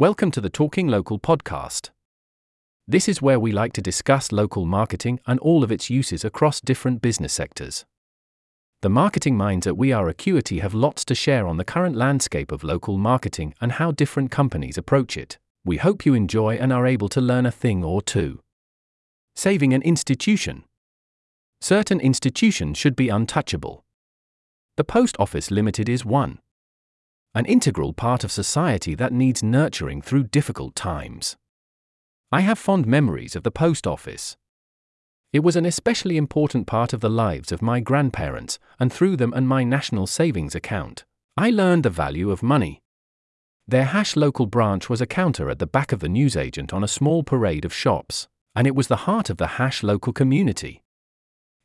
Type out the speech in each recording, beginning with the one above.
Welcome to the Talking Local podcast. This is where we like to discuss local marketing and all of its uses across different business sectors. The marketing minds at We Are Acuity have lots to share on the current landscape of local marketing and how different companies approach it. We hope you enjoy and are able to learn a thing or two. Saving an institution. Certain institutions should be untouchable. The Post Office Limited is one. An integral part of society that needs nurturing through difficult times. I have fond memories of the post office. It was an especially important part of the lives of my grandparents, and through them and my national savings account, I learned the value of money. Their Hash local branch was a counter at the back of the newsagent on a small parade of shops, and it was the heart of the Hash local community.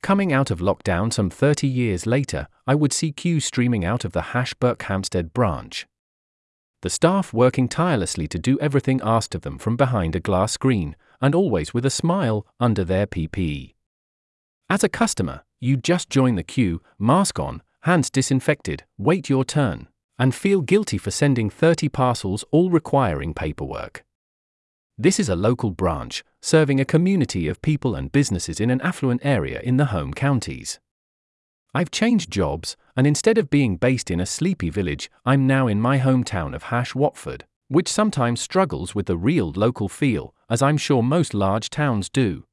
Coming out of lockdown some 30 years later, I would see queues streaming out of the Hash Hampstead branch. The staff working tirelessly to do everything asked of them from behind a glass screen, and always with a smile under their PPE. As a customer, you just join the queue, mask on, hands disinfected, wait your turn, and feel guilty for sending 30 parcels all requiring paperwork. This is a local branch, serving a community of people and businesses in an affluent area in the home counties. I've changed jobs, and instead of being based in a sleepy village, I'm now in my hometown of Hash Watford, which sometimes struggles with the real local feel, as I'm sure most large towns do.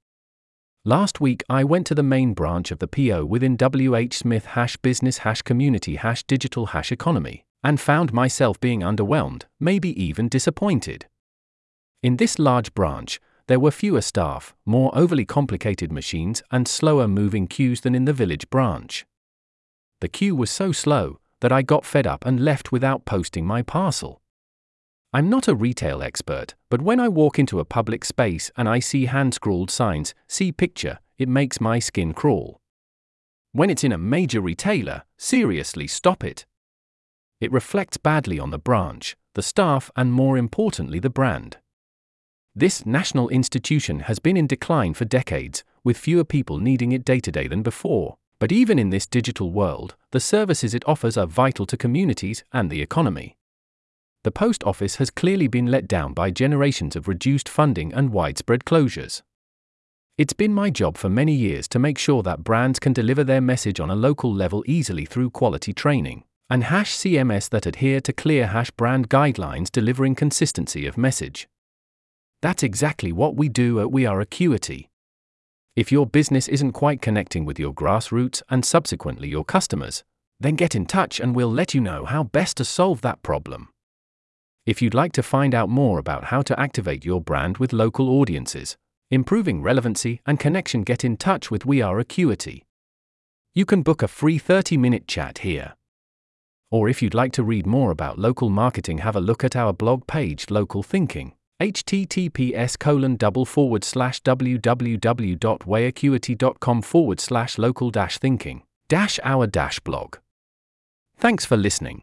Last week, I went to the main branch of the PO within WH Smith Hash Business Hash Community Hash Digital Hash Economy, and found myself being underwhelmed, maybe even disappointed. In this large branch, there were fewer staff, more overly complicated machines, and slower moving queues than in the village branch. The queue was so slow that I got fed up and left without posting my parcel. I'm not a retail expert, but when I walk into a public space and I see hand scrawled signs, see picture, it makes my skin crawl. When it's in a major retailer, seriously stop it. It reflects badly on the branch, the staff, and more importantly, the brand. This national institution has been in decline for decades, with fewer people needing it day to day than before. But even in this digital world, the services it offers are vital to communities and the economy. The post office has clearly been let down by generations of reduced funding and widespread closures. It's been my job for many years to make sure that brands can deliver their message on a local level easily through quality training and hash CMS that adhere to clear hash brand guidelines delivering consistency of message. That's exactly what we do at We Are Acuity. If your business isn't quite connecting with your grassroots and subsequently your customers, then get in touch and we'll let you know how best to solve that problem. If you'd like to find out more about how to activate your brand with local audiences, improving relevancy and connection, get in touch with We Are Acuity. You can book a free 30 minute chat here. Or if you'd like to read more about local marketing, have a look at our blog page, Local Thinking https colon double forward slash www.weareacuity.com forward slash local dash thinking dash our dash blog. Thanks for listening.